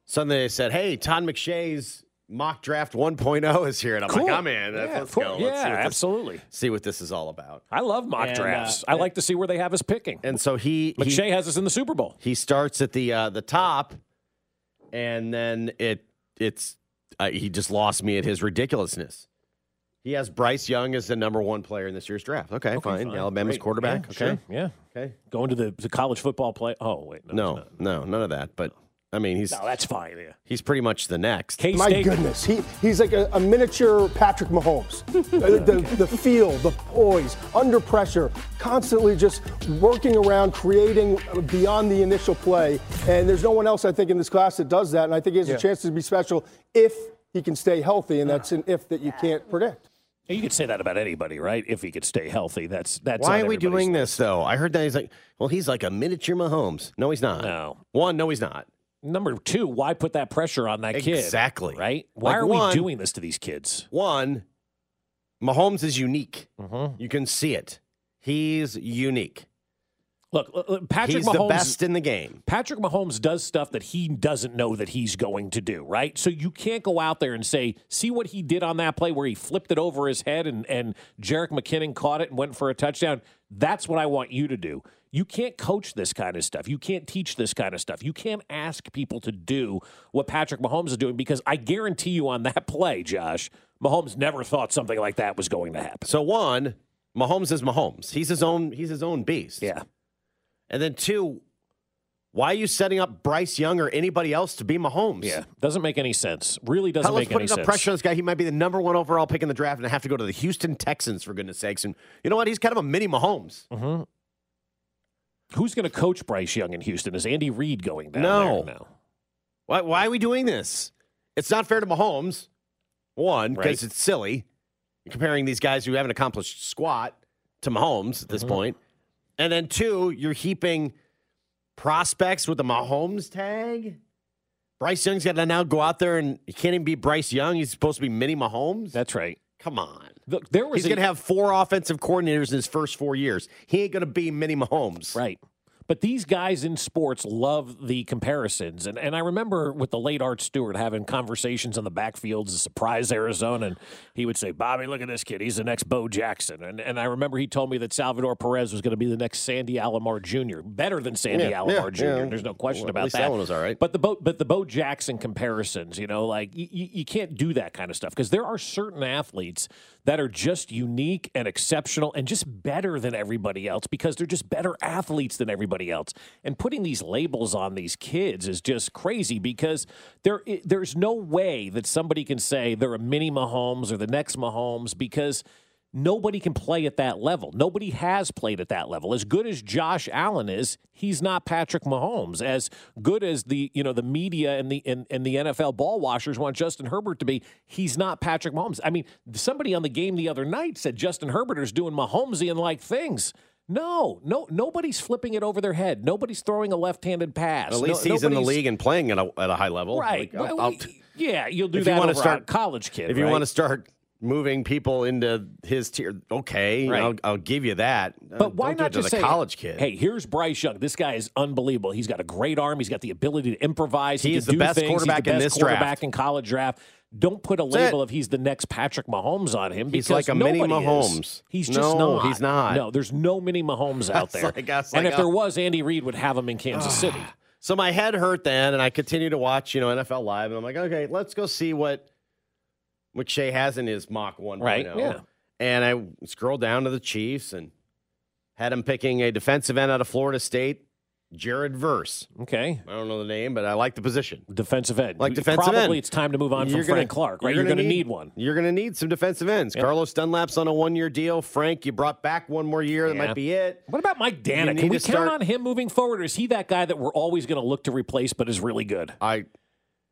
suddenly they said, "Hey, Todd McShay's mock draft 1.0 is here," and I'm Cool. like, "I'm in. Yeah, Let's cool. go. Let's Yeah, see this- absolutely. see what this is all about." I love mock And, drafts. uh, I like to see where they have us picking. And so he, he McShay has us in the Super Bowl. He starts at the uh, the top, and then it it's uh, he just lost me at his ridiculousness. He has Bryce Young as the number one player in this year's draft. Okay, fine. Alabama's Great. quarterback. Yeah, okay, sure. Yeah. Okay. Going to the, the college football play. Oh, wait. No. No, no, none of that. But I mean, he's No, that's fine. Yeah. he's pretty much the next. My goodness, he, he's like a, a miniature Patrick Mahomes. the, the, the feel, the poise, under pressure, constantly just working around, creating beyond the initial play. And there's no one else, I think, in this class that does that. And I think he has Yeah. a chance to be special if he can stay healthy. And that's an if that you can't predict. You could say that about anybody, right? If he could stay healthy, that's that's. Why are we doing this though? I heard that he's like, well, he's like a miniature Mahomes. No, he's not. No. One, no, he's not. Number two, why put that pressure on that kid? Exactly. Right? Why Like are one- we doing this to these kids? One, Mahomes is unique. Mm-hmm. You can see it. He's unique. Look, Patrick he's Mahomes. the best in the game. Patrick Mahomes does stuff that he doesn't know that he's going to do, right? So you can't go out there and say, see what he did on that play where he flipped it over his head and, and Jerick McKinnon caught it and went for a touchdown. That's what I want you to do. You can't coach this kind of stuff. You can't teach this kind of stuff. You can't ask people to do what Patrick Mahomes is doing because I guarantee you on that play, Josh, Mahomes never thought something like that was going to happen. So one, Mahomes is Mahomes. He's his own. He's his own beast. Yeah. And then two, why are you setting up Bryce Young or anybody else to be Mahomes? Yeah, doesn't make any sense. Really doesn't let's make put any enough sense. pressure on this guy. He might be the number one overall pick in the draft and have to go to the Houston Texans for goodness sakes. And you know what? He's kind of a mini Mahomes. Mm-hmm. Who's going to coach Bryce Young in Houston? Is Andy Reid going down No. there now? Why, why are we doing this? It's not fair to Mahomes. One, because Right. it's silly. You're comparing these guys who haven't accomplished squat to Mahomes at this Mhm. point. And then two, you're heaping prospects with the Mahomes tag. Bryce Young's got to now go out there and he can't even be Bryce Young. He's supposed to be mini Mahomes. That's right. Come on. Look, there was He's a- going to have four offensive coordinators in his first four years. He ain't going to be mini Mahomes. Right. But these guys in sports love the comparisons. And, and I remember with the late Art Stewart having conversations on the backfields of Surprise, Arizona. And he would say, Bobby, look at this kid. He's the next Bo Jackson. And, and I remember he told me that Salvador Perez was going to be the next Sandy Alomar Jr., better than Sandy Yeah, Alomar yeah, Jr. yeah. There's no question Well, about that. that one was all right. But the Bo, but the Bo Jackson comparisons, you know, like you, you can't do that kind of stuff because there are certain athletes that are just unique and exceptional and just better than everybody else because they're just better athletes than everybody else. And putting these labels on these kids is just crazy because there there's no way that somebody can say they're a mini Mahomes or the next Mahomes because nobody can play at that level. Nobody has played at that level. As good as Josh Allen is, he's not Patrick Mahomes. As good as the you know the media and the and, and the NFL ball washers want Justin Herbert to be, he's not Patrick Mahomes. I mean, somebody on the game the other night said Justin Herbert is doing Mahomesian like things. No, no, nobody's flipping it over their head. Nobody's throwing a left-handed pass. At No- least he's in the league and playing at a, at a high level. Right. Like, I'll- I'll- yeah, you'll do if that you want to start a college kid. If you want to start moving people into his tier, okay, Right. I'll, I'll give you that. Uh, But why don't do not just say, college kid? Hey, here's Bryce Young. This guy is unbelievable. He's got a great arm. He's got the ability to improvise. He, He is the best things. Quarterback the in best this draft. in college draft. Don't put a That's label it. of he's the next Patrick Mahomes on him. He's like a mini nobody is. Mahomes. He's just No, not. he's not. No, there's no mini Mahomes out there. like- and like if a- there was, Andy Reid would have him in Kansas City. So my head hurt then, and I continued to watch, you know, NFL Live, and I'm like, okay, let's go see what McShay has in his mock 1.0. Right, yeah. And I scrolled down to the Chiefs and had him picking a defensive end out of Florida State, Jared Verse. Okay. I don't know the name, but I like the position. Defensive end. Like defensive Probably end. it's time to move on You're from gonna- Frank Clark, right? you're You're, gonna need- need one. You're going to need some defensive ends. Yep. Carlos Dunlap's on a one year deal. Frank, you brought back one more year. That Yeah. might be it. What about Mike Danna? Can we count start- on him moving forward, or is he that guy that we're always going to look to replace, but is really good? I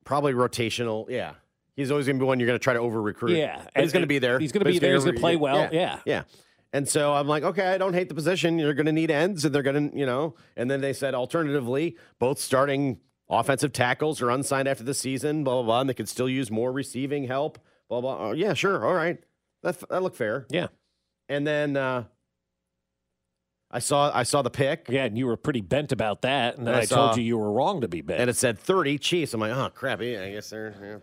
probably rotational. Yeah. He's always going to be one you're going to try to over recruit. Yeah. But he's going to be there. he's gonna But be there. He's gonna play well. Yeah. Yeah. And so I'm like, okay, I don't hate the position. You're going to need ends, and they're going to, you know. And then they said, alternatively, both starting offensive tackles are unsigned after the season, blah, blah, blah, and they could still use more receiving help, blah, blah. Oh, yeah, sure. All right. That, that looked fair. Yeah. And then uh, I saw I saw the pick. Yeah, and you were pretty bent about that, and then I I, saw- told you you were wrong to be bent. and it said 30 Chiefs. I'm like, oh crap! Yeah, I guess they're yeah,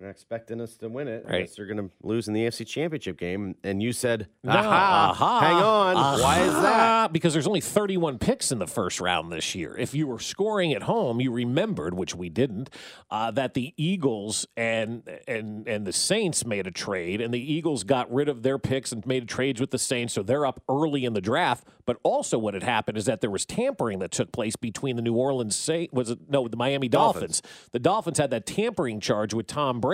they're expecting us to win it. Right. guess they're going to lose in the AFC Championship game. And you said, No, aha, aha, hang on. Why is that? Because there's only 31 picks in the first round this year. If you were scoring at home, you remembered, which we didn't, uh, that the Eagles and and and the Saints made a trade, and the Eagles got rid of their picks and made trades with the Saints, so they're up early in the draft. But also, what had happened is that there was tampering that took place between the New Orleans Saints, was it no, the Miami Dolphins. The Dolphins had that tampering charge with Tom Brady,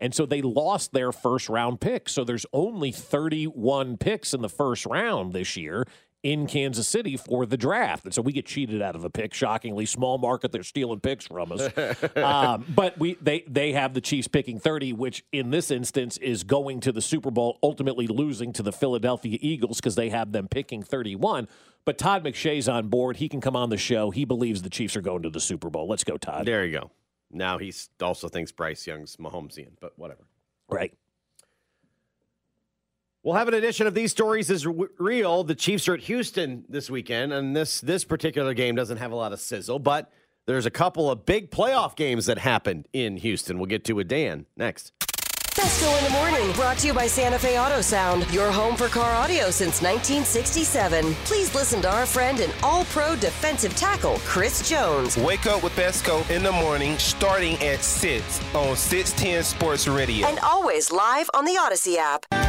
and so they lost their first round pick. So there's only 31 picks in the first round this year in Kansas City for the draft. And so we get cheated out of a pick. Shockingly, small market, they're stealing picks from us. um, but we they they have the Chiefs picking 30, which in this instance is going to the Super Bowl, ultimately losing to the Philadelphia Eagles because they have them picking 31. But Todd McShay's on board. He can come on the show. He believes the Chiefs are going to the Super Bowl. Let's go, Todd. There you go. Now he also thinks Bryce Young's Mahomesian, but whatever. Right. We'll have an edition of these stories is w- real. The Chiefs are at Houston this weekend, and this this particular game doesn't have a lot of sizzle, but there's a couple of big playoff games that happened in Houston. We'll get to with Dan next. Fescoe in the morning, brought to you by Santa Fe Auto Sound, your home for car audio since 1967. Please listen to our friend and all pro defensive tackle, Chris Jones. Wake up with Fescoe in the morning starting at 6 on 610 Sports Radio. And always live on the Audacy app.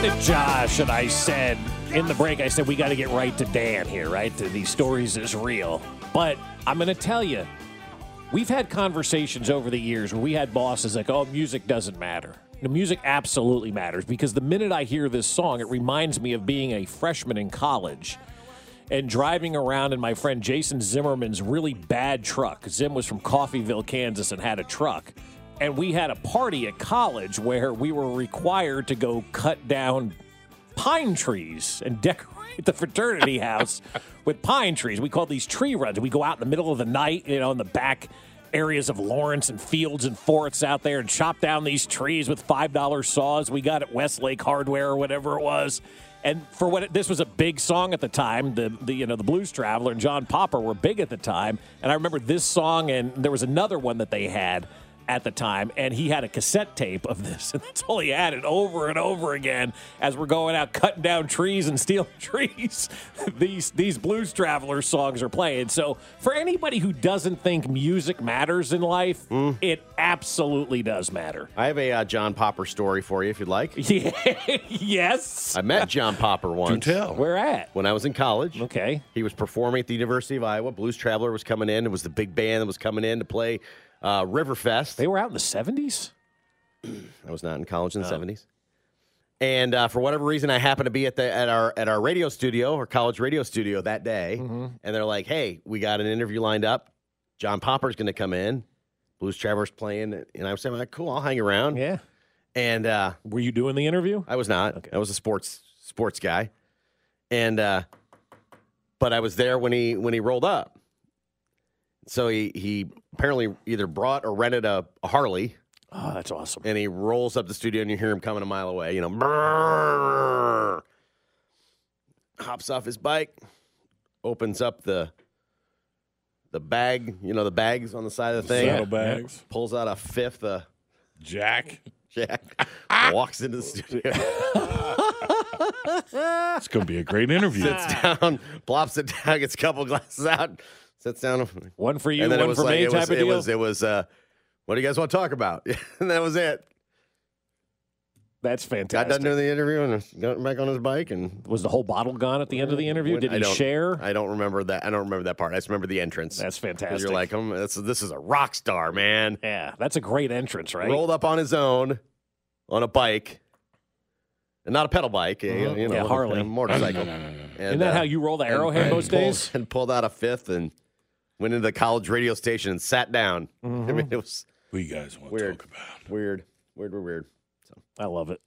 At Josh and I said, in the break, I said, we got to get right to Dan here, right? To these stories is real. But I'm going to tell you, we've had conversations over the years where we had bosses like, oh, music doesn't matter. The music absolutely matters because the minute I hear this song, it reminds me of being a freshman in college and driving around in my friend Jason Zimmerman's really bad truck. Zim was from Coffeyville, Kansas, and had a truck. And we had a party at college where we were required to go cut down pine trees and decorate the fraternity house with pine trees. We called these tree runs. We go out in the middle of the night, you know, in the back areas of Lawrence and fields and forests out there and chop down these trees with $5 saws we got at Westlake Hardware or whatever it was. And for what it, this was a big song at the time, the, the you know the Blues Traveler and John Popper were big at the time, and I remember this song and there was another one that they had at the time, and he had a cassette tape of this, and that's all he had, it over and over again as we're going out cutting down trees and stealing trees. these these blues traveler songs are playing. So for anybody who doesn't think music matters in life, it absolutely does matter. I have a uh, John Popper story for you if you'd like. Yeah, yes. I met John Popper once. Do tell. Where at? When I was in college. Okay. He was performing at the University of Iowa. Blues Traveler was coming in. It was the big band that was coming in to play uh, Riverfest. They were out in the 70s? I was not in college in the Oh. seventies. And uh, for whatever reason, I happened to be at the at our at our radio studio or college radio studio that day, Mm-hmm. and they're like, "Hey, we got an interview lined up. John Popper's going to come in. Blues Traveler's playing." And I was saying, like, "Cool, I'll hang around." Yeah. And uh, were you doing the interview? I was not. I was a sports sports guy, and uh, but I was there when he when he rolled up. So he he apparently either brought or rented a, a Harley. Oh, that's awesome. And he rolls up the studio, and you hear him coming a mile away. You know, brrrr. hops off his bike, opens up the the bag. You know, the bags on the side of the thing. Saddlebags. Pulls out a fifth. Uh, Jack. Jack walks into the studio. It's going to be a great interview. sits down, plops it down, gets a couple glasses out, sits down. One for you, and then one it was for like, me it type was, of it deal? was it was uh, what do you guys want to talk about? and that was it. That's fantastic. Got done doing the interview and got back on his bike and Was the whole bottle gone at the end of the interview? Did I he share? I don't remember that. I don't remember that part. I just remember the entrance. That's fantastic. You're like, um, this, this is a rock star, man. yeah, that's a great entrance, right? Rolled up on his own, on a bike, and not a pedal bike, a, Mhm. you know, Yeah, Harley. a motorcycle. No, no, no. And, Isn't that how you roll the Arrowhead and most days? And pulled out a fifth and went into the college radio station and sat down. I mean, it was Who you guys want weird, to talk about? weird, weird, weird, weird. So I love it.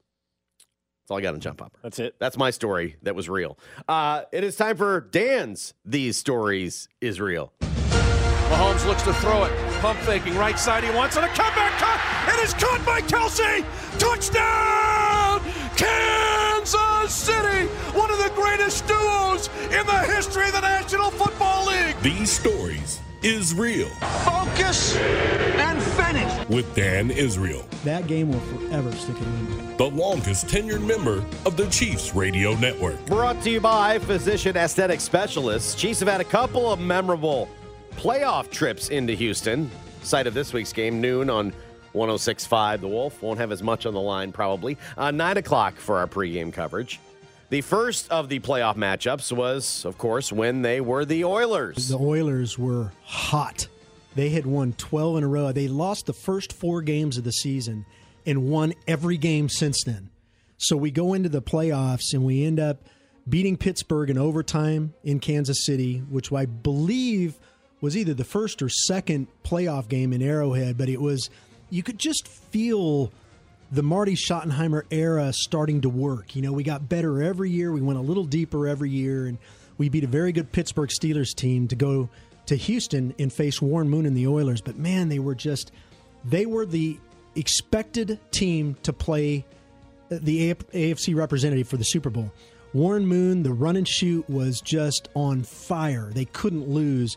That's all I got on Jump Hopper. That's it. That's my story that was real. Uh, it is time for Dan's These Stories Is Real. Mahomes looks to throw it. Pump faking right side. He wants it. A comeback cut. It is caught by Kelce. Touchdown! Kansas City. One of the greatest duos in the history of the National Football League. These stories is real Focus and finish. with Dan Israel, That game will forever stick in memory. the longest tenured member of the Chiefs radio network. Brought to you by Physician Aesthetic Specialists. Chiefs have had a couple of memorable playoff trips into Houston. Site of this week's game, noon on 1065 The Wolf. Won't have as much on the line, probably. Uh, 9 o'clock for our pregame coverage. The first of the playoff matchups was, of course, when they were the Oilers. The Oilers were hot. They had won 12 in a row. They lost the first four games of the season and won every game since then. So we go into the playoffs and we end up beating Pittsburgh in overtime in Kansas City, which I believe was either the first or second playoff game in Arrowhead, but it was, you could just feel the Marty Schottenheimer era starting to work. You know, we got better every year. We went a little deeper every year, and we beat a very good Pittsburgh Steelers team to go to Houston and face Warren Moon and the Oilers. But man, they were just, they were the expected team to play the AFC representative for the Super Bowl. Warren Moon, the run and shoot was just on fire. They couldn't lose.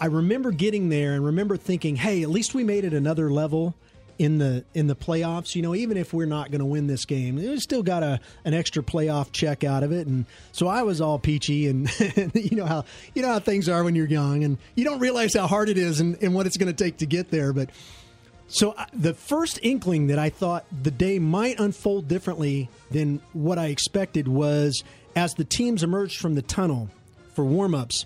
I remember getting there and remember thinking, "Hey, at least we made it another level in the in the playoffs. You know, even if we're not going to win this game, we still got a an extra playoff check out of it." And so I was all peachy, and you know how you know how things are when you're young, and you don't realize how hard it is and, and what it's going to take to get there. But so I- the first inkling that I thought the day might unfold differently than what I expected was as the teams emerged from the tunnel for warm-ups,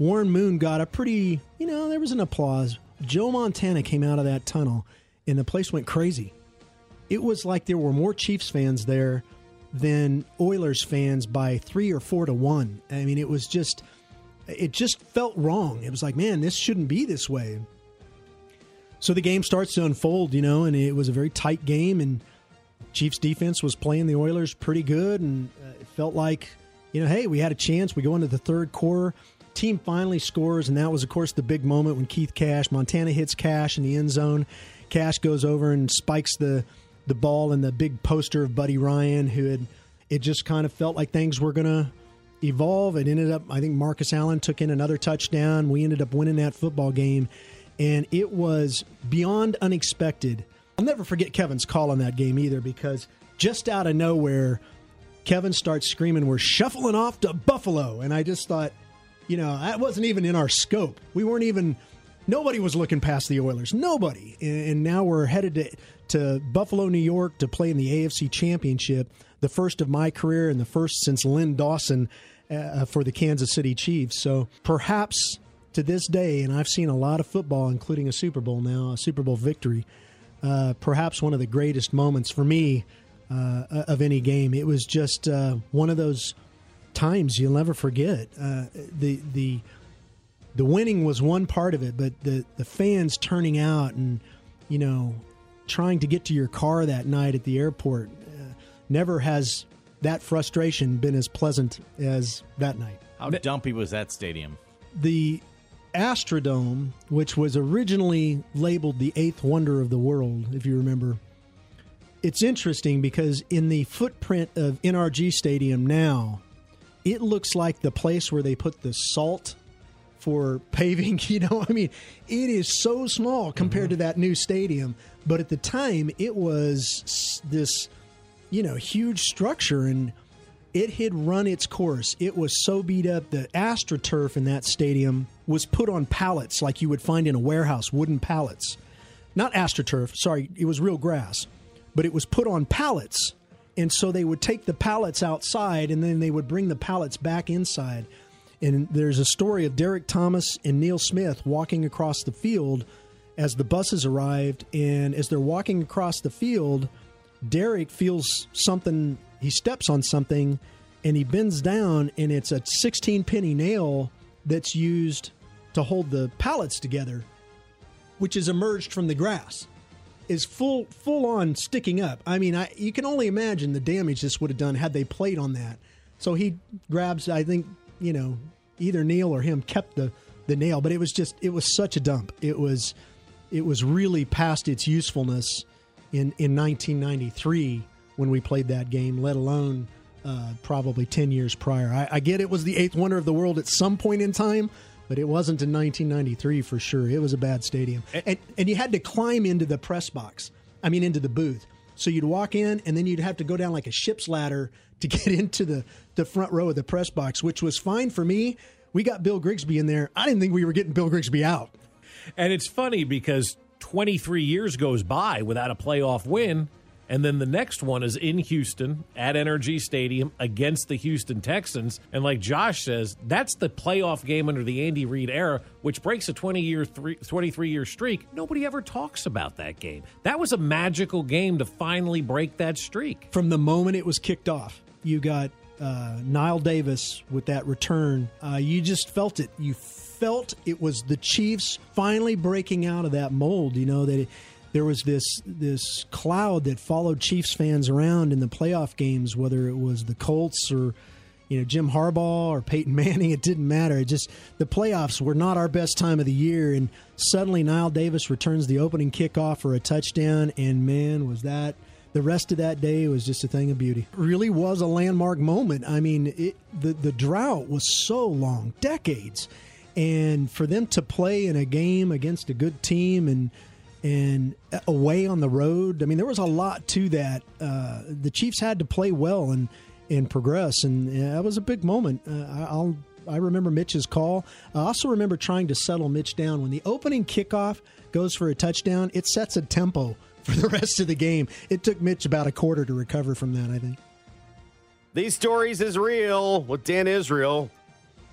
Warren Moon got a pretty, you know, there was an applause. Joe Montana came out of that tunnel and the place went crazy. It was like there were more Chiefs fans there than Oilers fans by 3 or 4 to 1. I mean, it was just it just felt wrong. It was like, man, this shouldn't be this way. So the game starts to unfold, you know, and it was a very tight game, and Chiefs defense was playing the Oilers pretty good, and uh, it felt like, you know, hey, we had a chance. We go into the third quarter. Team finally scores, and that was, of course, the big moment when Keith Cash, Montana hits Cash in the end zone. Cash goes over and spikes the the ball in the big poster of Buddy Ryan, who had it just kind of felt like things were to evolve. It ended up, I think Marcus Allen took in another touchdown. We ended up winning that football game, and it was beyond unexpected. I'll never forget Kevin's call on that game either because just out of nowhere, Kevin starts screaming, We're shuffling off to Buffalo. And I just thought, you know, that wasn't even in our scope. We weren't even, nobody was looking past the Oilers. Nobody. And, now we're headed to, to Buffalo, New York to play in the AFC Championship, the first of my career and the first since Len Dawson uh, for the Kansas City Chiefs. So perhaps to this day, and I've seen a lot of football, including a Super Bowl now, a Super Bowl victory, uh, perhaps one of the greatest moments for me uh, of any game. It was just uh, one of those times you'll never forget. Uh, the the the winning was one part of it, but the the fans turning out and you know trying to get to your car that night at the airport uh, never has that frustration been as pleasant as that night. How dumpy was that stadium? The Astrodome, which was originally labeled the eighth wonder of the world, if you remember, it's interesting because in the footprint of NRG Stadium now, it looks like the place where they put the salt for paving. You know, I mean, it is so small compared mm-hmm. to that new stadium. But at the time, it was this, you know, huge structure and it had run its course. It was so beat up. The AstroTurf in that stadium was put on pallets like you would find in a warehouse, wooden pallets. Not AstroTurf, sorry, it was real grass, but it was put on pallets. And so they would take the pallets outside and then they would bring the pallets back inside. And there's a story of Derek Thomas and Neil Smith walking across the field as the buses arrived. And as they're walking across the field, Derek feels something, he steps on something, and he bends down, and it's a 16 penny nail that's used to hold the pallets together, which is emerged from the grass. Is full full on sticking up. I mean, I, you can only imagine the damage this would have done had they played on that. So he grabs, I think, you know, either Neil or him kept the the nail, but it was just it was such a dump. It was it was really past its usefulness in in 1993 when we played that game, let alone uh, probably 10 years prior. I, I get it was the eighth wonder of the world at some point in time, but it wasn't in 1993 for sure. It was a bad stadium, and and you had to climb into the press box. I mean, into the booth. So you'd walk in, and then you'd have to go down like a ship's ladder to get into the the front row of the press box, which was fine for me. We got Bill Grigsby in there. I didn't think we were getting Bill Grigsby out. And it's funny because 23 years goes by without a playoff win. And then the next one is in Houston at NRG Stadium against the Houston Texans. And like Josh says, that's the playoff game under the Andy Reid era, which breaks a 20 year, 23 year streak. Nobody ever talks about that game. That was a magical game to finally break that streak. From the moment it was kicked off, you got uh, Knile Davis with that return. Uh, you just felt it. You felt it was the Chiefs finally breaking out of that mold. You know that. There was this this cloud that followed Chiefs fans around in the playoff games, whether it was the Colts or you know Jim Harbaugh or Peyton Manning. It didn't matter. It just the playoffs were not our best time of the year, and suddenly Knile Davis returns the opening kickoff for a touchdown, and man, was that. The rest of that day was just a thing of beauty. It really was a landmark moment. I mean, it, the the drought was so long, decades, and for them to play in a game against a good team and and away on the road. I mean, there was a lot to that. Uh, the Chiefs had to play well and and progress, and yeah, that was a big moment. Uh, I'll I remember Mitch's call. I also remember trying to settle Mitch down when the opening kickoff goes for a touchdown. It sets a tempo for the rest of the game. It took Mitch about a quarter to recover from that. I think. These stories is real with Dan Israel.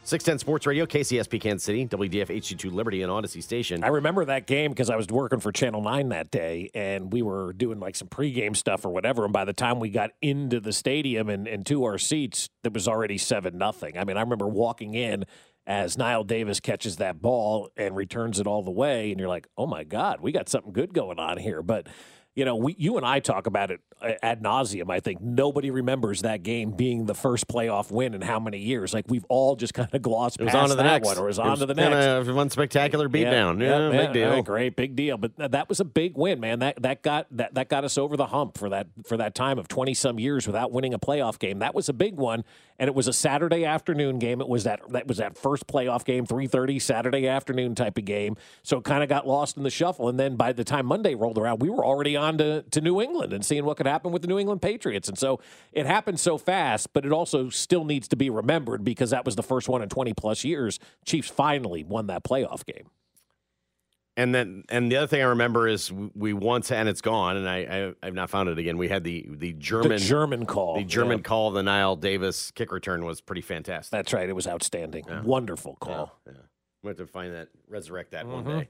610 Sports Radio, KCSP Kansas City, WDAF HD2 Liberty and Audacy Station. I remember that game because I was working for Channel 9 that day and we were doing like some pregame stuff or whatever. And by the time we got into the stadium and, and to our seats, it was already 7 nothing. I mean, I remember walking in as Knile Davis catches that ball and returns it all the way. And you're like, oh my God, we got something good going on here. But you know, we, you and I talk about it uh, ad nauseum. I think nobody remembers that game being the first playoff win in how many years. Like we've all just kind of glossed it was on to the next. one, or it was it on was to the next. One spectacular beatdown. Yeah, yeah, big deal. Yeah, great, big deal. But that was a big win, man. That that got that that got us over the hump for that for that time of twenty some years without winning a playoff game. That was a big one, and it was a Saturday afternoon game. It was that that was that first playoff game, three thirty Saturday afternoon type of game. So it kind of got lost in the shuffle. And then by the time Monday rolled around, we were already on to to New England. And seeing what could happen with the New England Patriots. And so it happened so fast, but it also still needs to be remembered because that was the first one in 20 plus years. Chiefs finally won that playoff game. And then, and the other thing I remember is we once, and it's gone, and I, I have not found it again. We had the the German the German call, the German call, of the Knile Davis kick return was pretty fantastic. That's right, it was outstanding, yeah. wonderful call. Yeah, yeah. we have to find that, resurrect that Mm-hmm. one day.